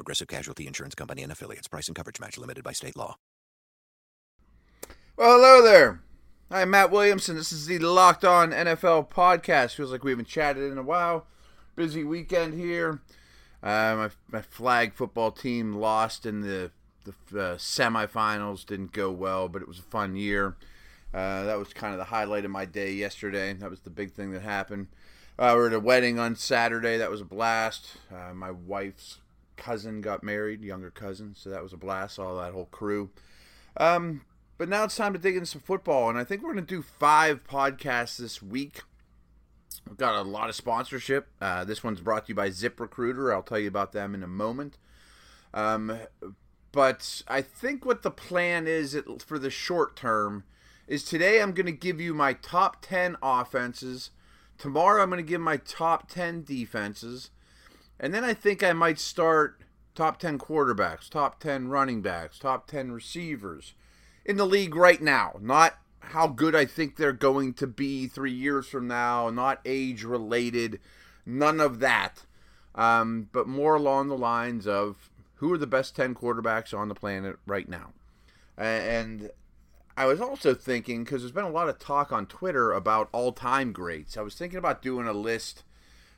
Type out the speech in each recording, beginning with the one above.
Progressive Casualty Insurance Company and affiliates. Price and coverage match limited by state law. Well, hello there. I'm Matt Williamson. This is the Locked On NFL podcast. Feels like we haven't chatted in a while. Busy weekend here. Uh, my, my flag football team lost in the the uh, semifinals. Didn't go well, but it was a fun year. Uh, that was kind of the highlight of my day yesterday. That was the big thing that happened. Uh, we were at a wedding on Saturday. That was a blast. Uh, my wife's cousin got married, younger cousin, so that was a blast. All that whole crew. Um, but now it's time to dig into some football, and I think we're going to do five podcasts this week. We've got a lot of sponsorship. Uh, this one's brought to you by Zip Recruiter. I'll tell you about them in a moment. Um, but I think what the plan is for the short term is today I'm going to give you my top 10 offenses. Tomorrow I'm going to give my top 10 defenses. And then I think I might start top 10 quarterbacks, top 10 running backs, top 10 receivers in the league right now, not how good I think they're going to be three years from now, not age related, none of that, um, but more along the lines of who are the best 10 quarterbacks on the planet right now. And I was also thinking, because there's been a lot of talk on Twitter about all time greats, I was thinking about doing a list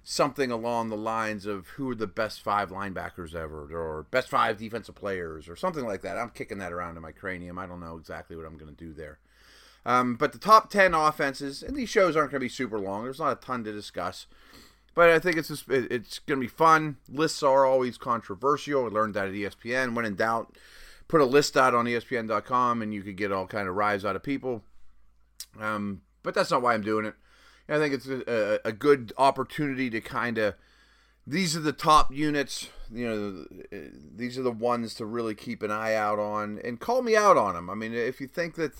something along the lines of who are the best five linebackers ever or best five defensive players or something like that. I'm kicking that around in my cranium. I don't know exactly what I'm going to do there. Um, but the top 10 offenses, and these shows aren't going to be super long. There's not a ton to discuss. But I think it's just, it's going to be fun. Lists are always controversial. I learned that at ESPN. When in doubt, put a list out on ESPN.com and you could get all kind of rise out of people. Um, but that's not why I'm doing it. I think it's a, a good opportunity to kind of these are the top units. You know, uh, these are the ones to really keep an eye out on and call me out on them. I mean, if you think that,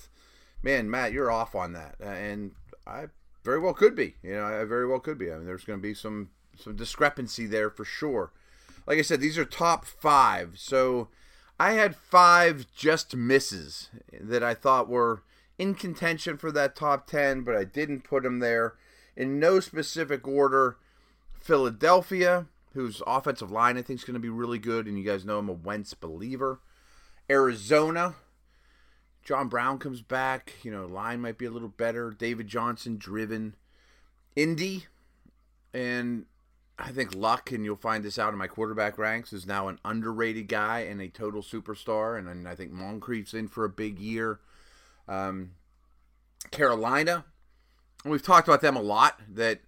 man, Matt, you're off on that, uh, and I very well could be. You know, I very well could be. I mean, there's going to be some some discrepancy there for sure. Like I said, these are top five. So I had five just misses that I thought were in contention for that top 10, but I didn't put them there. In no specific order, Philadelphia, whose offensive line I think is going to be really good, and you guys know I'm a Wentz believer. Arizona, John Brown comes back. You know, line might be a little better. David Johnson driven. Indy, and I think Luck, and you'll find this out in my quarterback ranks, is now an underrated guy and a total superstar. And I think Moncrief's in for a big year. Um, Carolina, we've talked about them a lot. That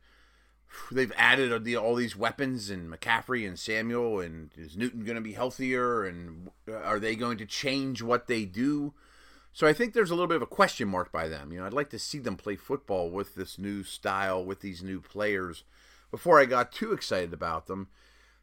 they've added all these weapons and McCaffrey and Samuel and is Newton going to be healthier and are they going to change what they do? So I think there's a little bit of a question mark by them. You know, I'd like to see them play football with this new style, with these new players, before I got too excited about them.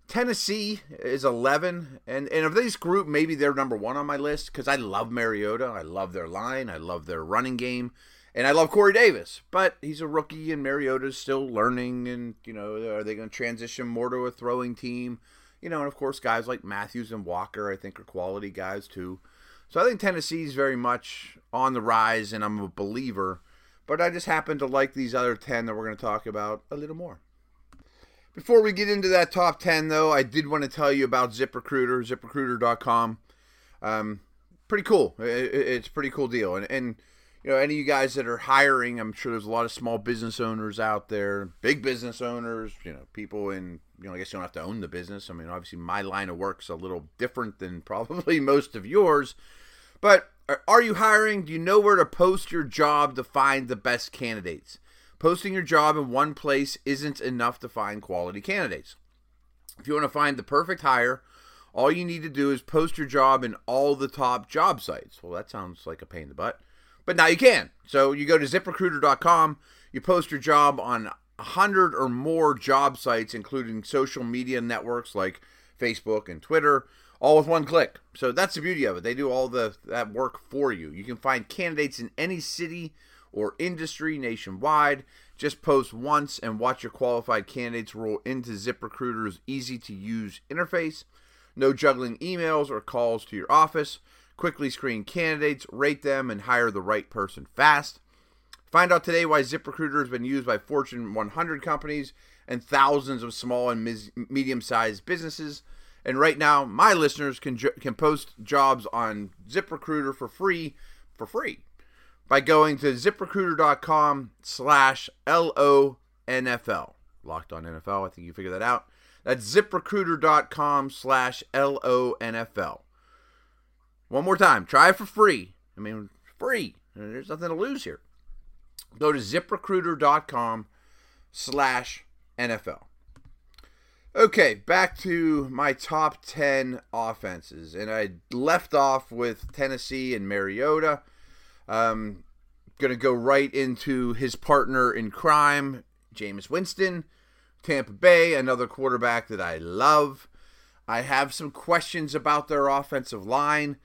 Tennessee is 11, and, and of this group, maybe they're number one on my list because I love Mariota. I love their line. I love their running game. And I love Corey Davis, but he's a rookie, and Mariota's still learning. And, you know, are they going to transition more to a throwing team? You know, and of course, guys like Matthews and Walker, I think, are quality guys too. So I think Tennessee's very much on the rise, and I'm a believer. But I just happen to like these other 10 that we're going to talk about a little more. Before we get into that top 10, though, I did want to tell you about ZipRecruiter, ziprecruiter.com. Um, pretty cool. it's a pretty cool deal. And, and, you know, any of you guys that are hiring, I'm sure there's a lot of small business owners out there, big business owners, you know, people in, you know, I guess you don't have to own the business. I mean, obviously, my line of work's a little different than probably most of yours. But are you hiring? Do you know where to post your job to find the best candidates? Posting your job in one place isn't enough to find quality candidates. If you want to find the perfect hire, all you need to do is post your job in all the top job sites. Well, that sounds like a pain in the butt, but now you can. So you go to ziprecruiter.com, you post your job on 100 or more job sites, including social media networks like Facebook and Twitter. all with one click. So that's the beauty of it. They do all the that work for you. You can find candidates in any city or industry nationwide. Just post once and watch your qualified candidates roll into ZipRecruiter's easy to use interface. No juggling emails or calls to your office. Quickly screen candidates, rate them, and hire the right person fast. Find out today why ZipRecruiter has been used by Fortune 100 companies and thousands of small and mis- medium-sized businesses. And right now, my listeners can jo- can post jobs on ZipRecruiter for free, for free, by going to ZipRecruiter.com slash L-O-N-F-L. Locked on NFL, I think you figured that out. That's ZipRecruiter.com slash L-O-N-F-L. One more time, try it for free. I mean, free. There's nothing to lose here. Go to ZipRecruiter.com slash NFL. Okay, back to my top 10 offenses. And I left off with Tennessee and Mariota. Um, going to go right into his partner in crime, Jameis Winston. Tampa Bay, another quarterback that I love. I have some questions about their offensive line.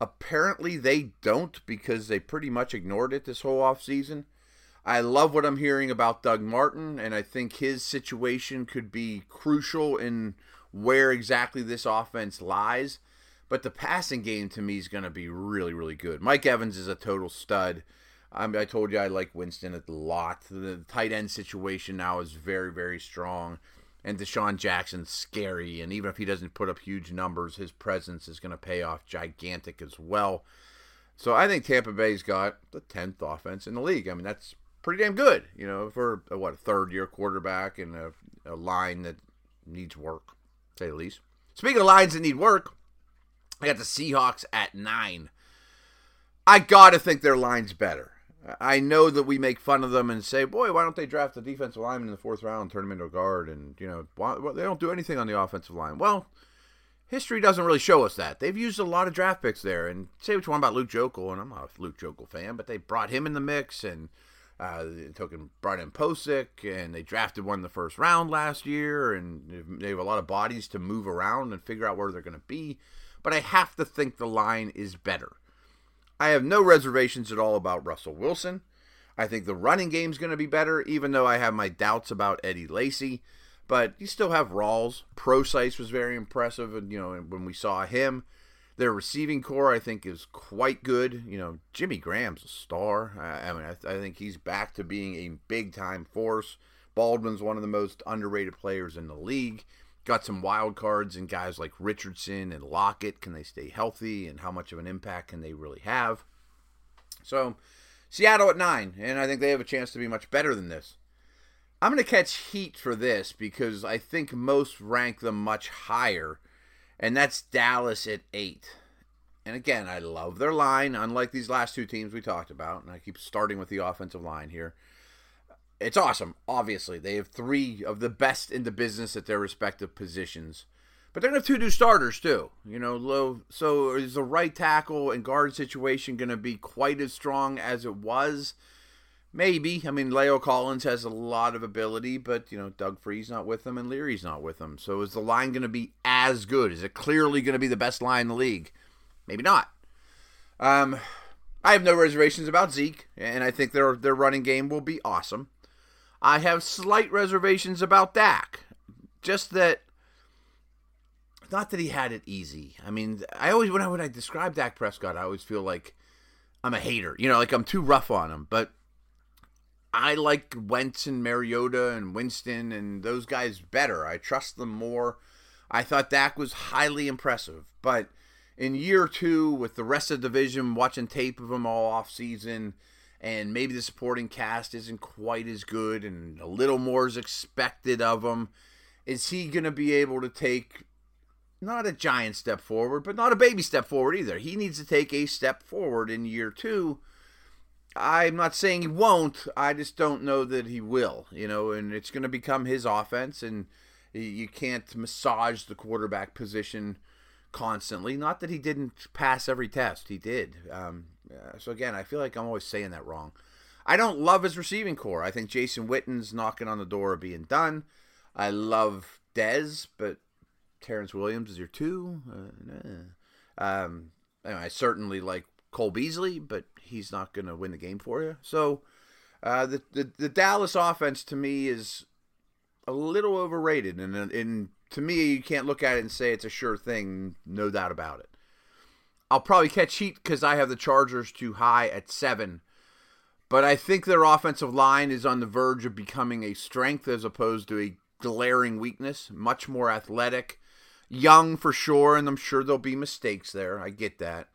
Apparently, they don't because they pretty much ignored it this whole offseason. I love what I'm hearing about Doug Martin, and I think his situation could be crucial in where exactly this offense lies. But the passing game to me is going to be really, really good. Mike Evans is a total stud. I, I told you I like Winston a lot. The tight end situation now is very, very strong. And DeSean Jackson's scary. And even if he doesn't put up huge numbers, his presence is going to pay off gigantic as well. So I think Tampa Bay's got the 10th offense in the league. I mean, that's pretty damn good, you know, for a, what a third year quarterback and a, a line that needs work, say the least. Speaking of lines that need work, I got the Seahawks at nine. I gotta think their line's better. I know that we make fun of them and say, "Boy, why don't they draft a defensive lineman in the fourth round, and turn him into a guard?" And you know, why, they don't do anything on the offensive line. Well, history doesn't really show us that. They've used a lot of draft picks there. And say what you want about Luke Joeckel, and I'm not a Luke Joeckel fan, but they brought him in the mix and uh, they took and brought in Pocic, and they drafted one in the first round last year, and they have a lot of bodies to move around and figure out where they're going to be. But I have to think the line is better. I have no reservations at all about Russell Wilson. I think the running game is going to be better, even though I have my doubts about Eddie Lacy. But you still have Rawls. Prosise was very impressive, and you know when we saw him. Their receiving core, I think, is quite good. You know, Jimmy Graham's a star. I, I mean, I, I, think he's back to being a big time force. Baldwin's one of the most underrated players in the league. Got some wild cards and guys like Richardson and Lockett. Can they stay healthy? And how much of an impact can they really have? So, Seattle at nine, and I think they have a chance to be much better than this. I'm going to catch heat for this because I think most rank them much higher and that's Dallas at eight. And again, I love their line, unlike these last two teams we talked about. And I keep starting with the offensive line here. It's awesome, obviously. They have three of the best in the business at their respective positions. But they're to have two new starters, too. You know, low. So is the right tackle and guard situation to be quite as strong as it was? Maybe. I mean, La'el Collins has a lot of ability, but, you know, Doug Free's not with them and Leary's not with them. So is the line going to be as good? Is it clearly going to be the best line in the league? Maybe not. Um, I have no reservations about Zeke, and I think their their running game will be awesome. I have slight reservations about Dak. Just that not that he had it easy. I mean, I always when I when I describe Dak Prescott, I always feel like I'm a hater. You know, like I'm too rough on him, but I like Wentz and Mariota and Winston and those guys better. I trust them more. I thought Dak was highly impressive, but in year two, with the rest of the division, watching tape of them all off season, and maybe the supporting cast isn't quite as good, and a little more is expected of him. Is he going to be able to take not a giant step forward, but not a baby step forward either? He needs to take a step forward in year two I'm not saying he won't. I just don't know that he will. You know, and it's going to become his offense, and you can't massage the quarterback position constantly. Not that he didn't pass every test, he did. Um, so again, I feel like I'm always saying that wrong. I don't love his receiving core. I think Jason Witten's knocking on the door of being done. I love Dez, but Terrance Williams is your two. Uh, um, anyway, I certainly like Cole Beasley, but he's not going to win the game for you. So uh, the, the the Dallas offense to me is a little overrated, and and to me you can't look at it and say it's a sure thing. No doubt about it. I'll probably catch heat because I have the Chargers too high at seven. But I think their offensive line is on the verge of becoming a strength as opposed to a glaring weakness. Much more athletic, young for sure, and I'm sure there'll be mistakes there. I get that.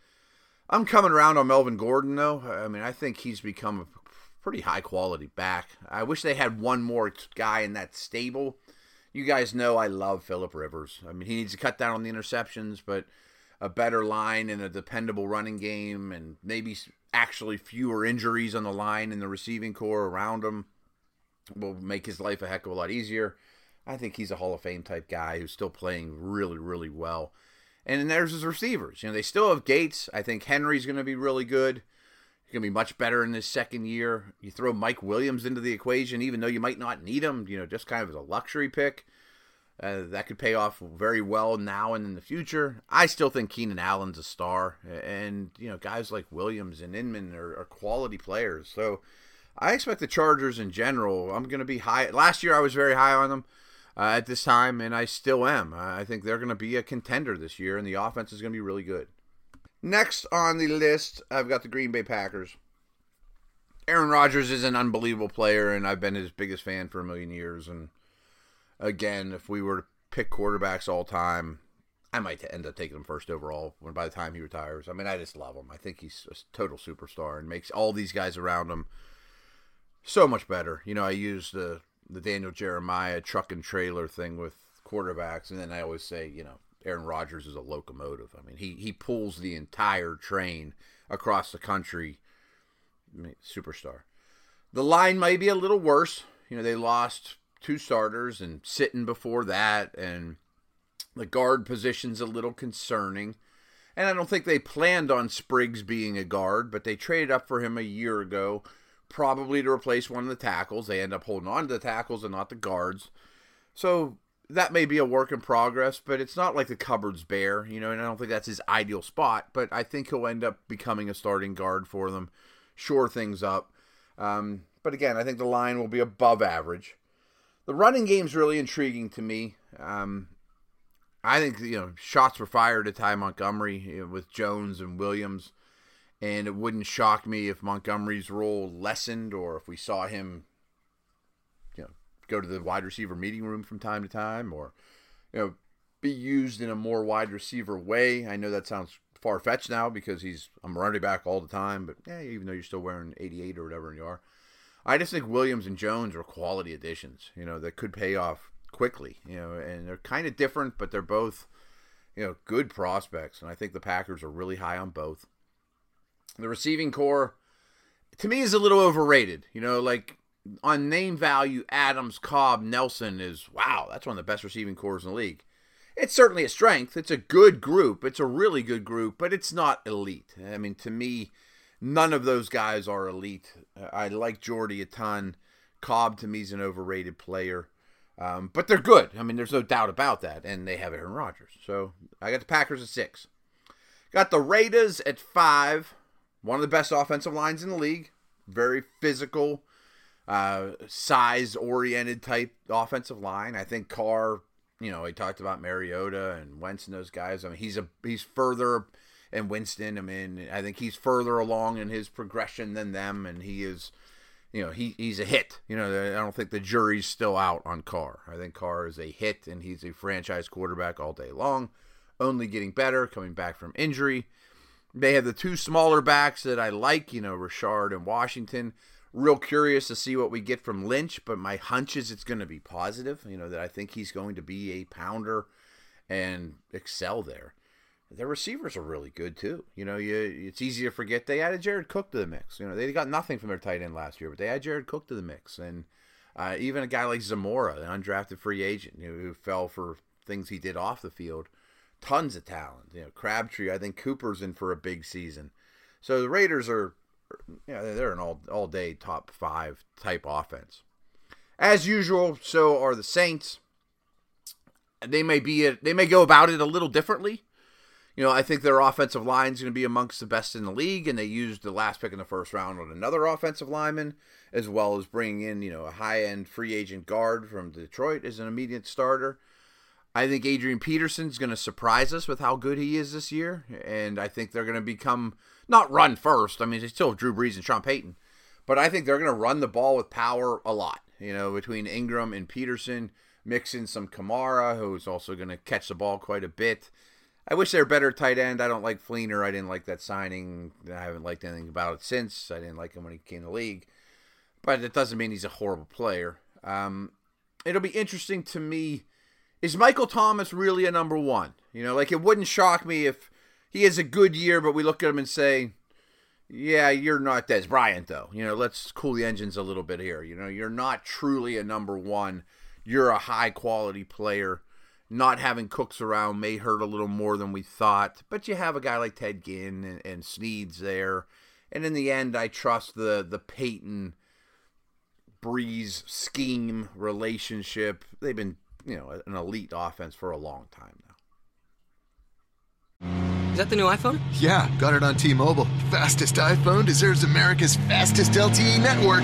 I'm coming around on Melvin Gordon though. I mean, I think he's become a pretty high quality back. I wish they had one more guy in that stable. You guys know I love Philip Rivers. I mean, he needs to cut down on the interceptions, but a better line and a dependable running game, and maybe actually fewer injuries on the line and the receiving core around him will make his life a heck of a lot easier. I think he's a Hall of Fame type guy who's still playing really, really well. And then there's his receivers. You know, they still have Gates. I think Henry's going to be really good. He's going to be much better in his second year. You throw Mike Williams into the equation, even though you might not need him, you know, just kind of as a luxury pick. Uh, that could pay off very well now and in the future. I still think Keenan Allen's a star, and you know guys like Williams and Inman are, are quality players. So I expect the Chargers in general. I'm going to be high. Last year I was very high on them uh, at this time, and I still am. I think they're going to be a contender this year, and the offense is going to be really good. Next on the list, I've got the Green Bay Packers. Aaron Rodgers is an unbelievable player, and I've been his biggest fan for a million years, and again, if we were to pick quarterbacks all time, I might end up taking him first overall when by the time he retires. I mean, I just love him. I think he's a total superstar and makes all these guys around him so much better. You know, I use the the Daniel Jeremiah truck and trailer thing with quarterbacks, and then I always say, you know, Aaron Rodgers is a locomotive. I mean, he he pulls the entire train across the country. I mean, superstar. The line might be a little worse. You know, they lost two starters and Sitton before that, and the guard position's a little concerning. And I don't think they planned on Spriggs being a guard, but they traded up for him a year ago, probably to replace one of the tackles. They end up holding on to the tackles and not the guards. So that may be a work in progress, but it's not like the cupboard's bare, you know, and I don't think that's his ideal spot, but I think he'll end up becoming a starting guard for them, shore things up. Um, but again, I think the line will be above average. The running game's really intriguing to me. Um, I think you know shots were fired at Ty Montgomery you know, with Jones and Williams, and it wouldn't shock me if Montgomery's role lessened or if we saw him, you know, go to the wide receiver meeting room from time to time, or you know, be used in a more wide receiver way. I know that sounds far fetched now because he's I'm running back all the time, but yeah, even though you're still wearing 88 or whatever you are. I just think Williams and Jones are quality additions, you know, that could pay off quickly, you know, and they're kind of different, but they're both, you know, good prospects. And I think the Packers are really high on both. The receiving core, to me, is a little overrated. You know, like on name value, Adams, Cobb, Nelson is wow, that's one of the best receiving cores in the league. It's certainly a strength. It's a good group. It's a really good group, but it's not elite. I mean, to me, None of those guys are elite. I like Jordy a ton. Cobb to me is an overrated player. Um, but they're good. I mean, there's no doubt about that. And they have Aaron Rodgers. So I got the Packers at six. Got the Raiders at five. One of the best offensive lines in the league. Very physical, uh, size oriented type offensive line. I think Carr, you know, he talked about Mariota and Wentz and those guys. I mean, he's a he's further and Winston. I mean, I think he's further along in his progression than them, and he is, you know, he he's a hit. You know, I don't think the jury's still out on Carr. I think Carr is a hit, and he's a franchise quarterback all day long, only getting better, coming back from injury. They have the two smaller backs that I like, you know, Richard and Washington. Real curious to see what we get from Lynch, but my hunch is it's going to be positive. You know, that I think he's going to be a pounder and excel there their receivers are really good too. You know, you, it's easy to forget they added Jared Cook to the mix. You know, they got nothing from their tight end last year, but they added Jared Cook to the mix, and uh, even a guy like Zamora, an undrafted free agent, you know, who fell for things he did off the field, tons of talent. You know, Crabtree. I think Cooper's in for a big season. So the Raiders are, you know, they're an all all day top five type offense. As usual, so are the Saints. they may be a, they may go about it a little differently. You know, I think their offensive line is going to be amongst the best in the league, and they used the last pick in the first round on another offensive lineman, as well as bringing in you know a high end free agent guard from Detroit as an immediate starter. I think Adrian Peterson's going to surprise us with how good he is this year, and I think they're going to become not run first. I mean, they still have Drew Brees and Sean Payton, but I think they're going to run the ball with power a lot. You know, between Ingram and Peterson, mix in some Kamara, who's also going to catch the ball quite a bit. I wish they were better tight end. I don't like Fleener. I didn't like that signing. I haven't liked anything about it since. I didn't like him when he came to the league. But it doesn't mean he's a horrible player. Um, it'll be interesting to me. Is Michael Thomas really a number one? You know, like it wouldn't shock me if he has a good year, but we look at him and say, yeah, you're not Dez Bryant, though. You know, let's cool the engines a little bit here. You know, you're not truly a number one. You're a high quality player not having Cooks around may hurt a little more than we thought, but you have a guy like Ted Ginn and, and Snead's there. And in the end, I trust the the Payton Brees scheme relationship. They've been, you know, an elite offense for a long time now. Is that the new iPhone? Yeah, got it on T-Mobile. Fastest iPhone deserves America's fastest LTE network.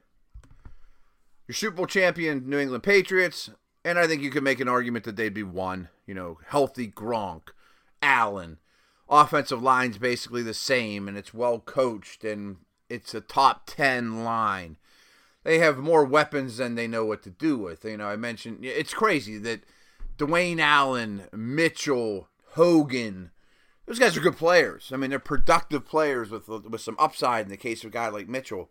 your Super Bowl champion New England Patriots, and I think you could make an argument that they'd be one. You know, healthy Gronk, Allen, offensive line's basically the same, and it's well coached, and it's a top ten line. They have more weapons than they know what to do with. You know, I mentioned it's crazy that Dwayne Allen, Mitchell, Hogan, those guys are good players. I mean, they're productive players with with some upside in the case of a guy like Mitchell.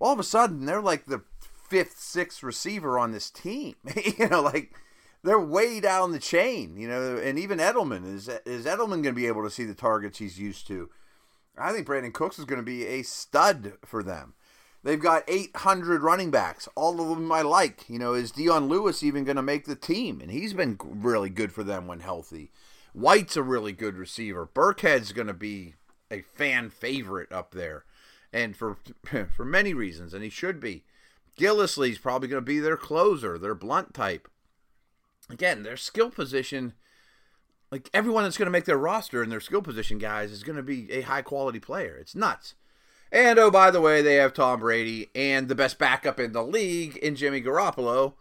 All of a sudden, they're like the fifth, sixth receiver on this team. you know, like they're way down the chain. You know, and even Edelman is is Edelman going to be able to see the targets he's used to? I think Brandin Cooks is going to be a stud for them. They've got 800 running backs. All of them I like. You know, is Dion Lewis even going to make the team? And he's been really good for them when healthy. White's a really good receiver. Burkhead's going to be a fan favorite up there, and for for many reasons, and he should be. Gillislee's probably going to be their closer, their blunt type. Again, their skill position, like everyone that's going to make their roster and their skill position guys is going to be a high quality player. It's nuts. And oh, by the way, they have Tom Brady and the best backup in the league in Jimmy Garoppolo.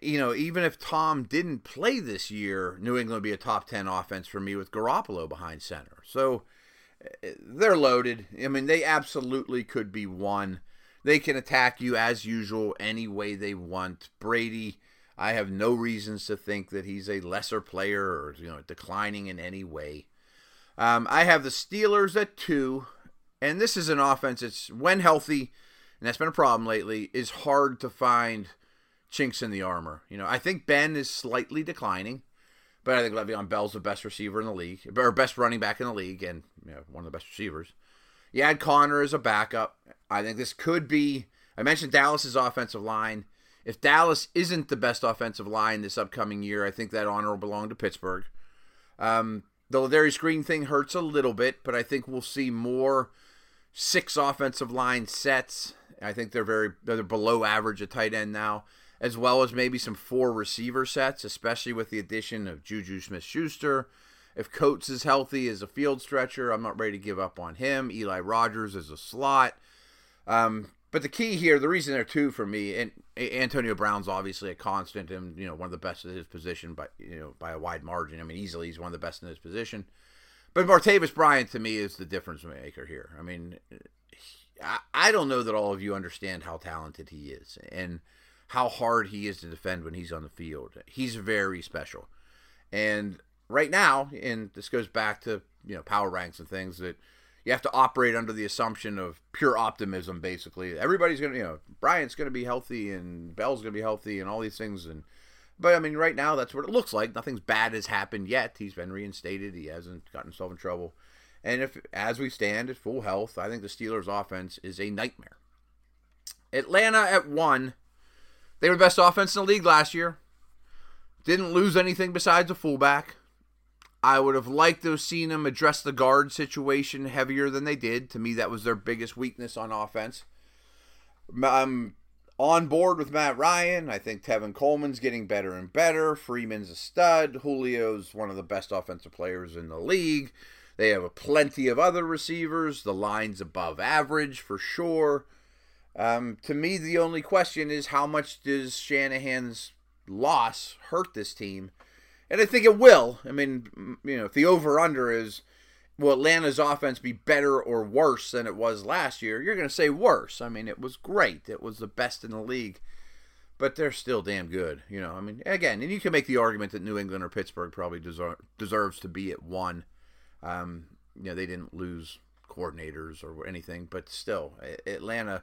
You know, even if Tom didn't play this year, New England would be a top 10 offense for me with Garoppolo behind center. So eh, they're loaded. I mean, they absolutely could be one. They can attack you as usual any way they want. Brady, I have no reasons to think that he's a lesser player or you know declining in any way. Um, I have the Steelers at two, and this is an offense that's when healthy, and that's been a problem lately. Is hard to find chinks in the armor. You know, I think Ben is slightly declining, but I think Le'Veon Bell's the best receiver in the league, or best running back in the league, and you know, one of the best receivers. You add Connor as a backup. I think this could be. I mentioned Dallas's offensive line. If Dallas isn't the best offensive line this upcoming year, I think that honor will belong to Pittsburgh. Um, the Ladarius Green thing hurts a little bit, but I think we'll see more six offensive line sets. I think they're very they're below average at tight end now, as well as maybe some four receiver sets, especially with the addition of Juju Smith Schuster if Coates is healthy as a field stretcher, I'm not ready to give up on him. Eli Rogers is a slot. Um, but the key here, the reason there too for me, and Antonio Brown's obviously a constant and you know one of the best at his position, but you know by a wide margin. I mean, easily he's one of the best in his position. But Martavis Bryant to me is the difference maker here. I mean, I don't know that all of you understand how talented he is and how hard he is to defend when he's on the field. He's very special, and right now, and this goes back to you know power ranks and things that you have to operate under the assumption of pure optimism. Basically, everybody's gonna you know Bryant's gonna be healthy and Bell's gonna be healthy and all these things, and But I mean, right now that's what it looks like. Nothing's bad has happened yet. He's been reinstated. He hasn't gotten himself in trouble. And if, as we stand at full health, I think the Steelers' offense is a nightmare. Atlanta at one. They were the best offense in the league last year. Didn't lose anything besides a fullback. I would have liked to have seen them address the guard situation heavier than they did. To me, that was their biggest weakness on offense. I'm on board with Matt Ryan. I think Tevin Coleman's getting better and better. Freeman's a stud. Julio's one of the best offensive players in the league. They have a plenty of other receivers. The line's above average for sure. Um, to me, the only question is how much does Shanahan's loss hurt this team? And I think it will. I mean, you know, if the over under is will Atlanta's offense be better or worse than it was last year, you're going to say worse. I mean, it was great. It was the best in the league. But they're still damn good, you know. I mean, again, and you can make the argument that New England or Pittsburgh probably deserve, deserves to be at one. Um, you know, they didn't lose coordinators or anything, but still, Atlanta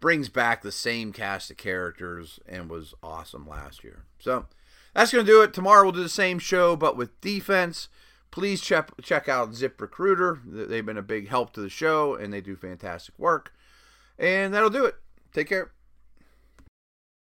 brings back the same cast of characters and was awesome last year. So that's going to do it. Tomorrow we'll do the same show, but with defense. Please check check out Zip Recruiter. They've been a big help to the show, and they do fantastic work. And that'll do it. Take care.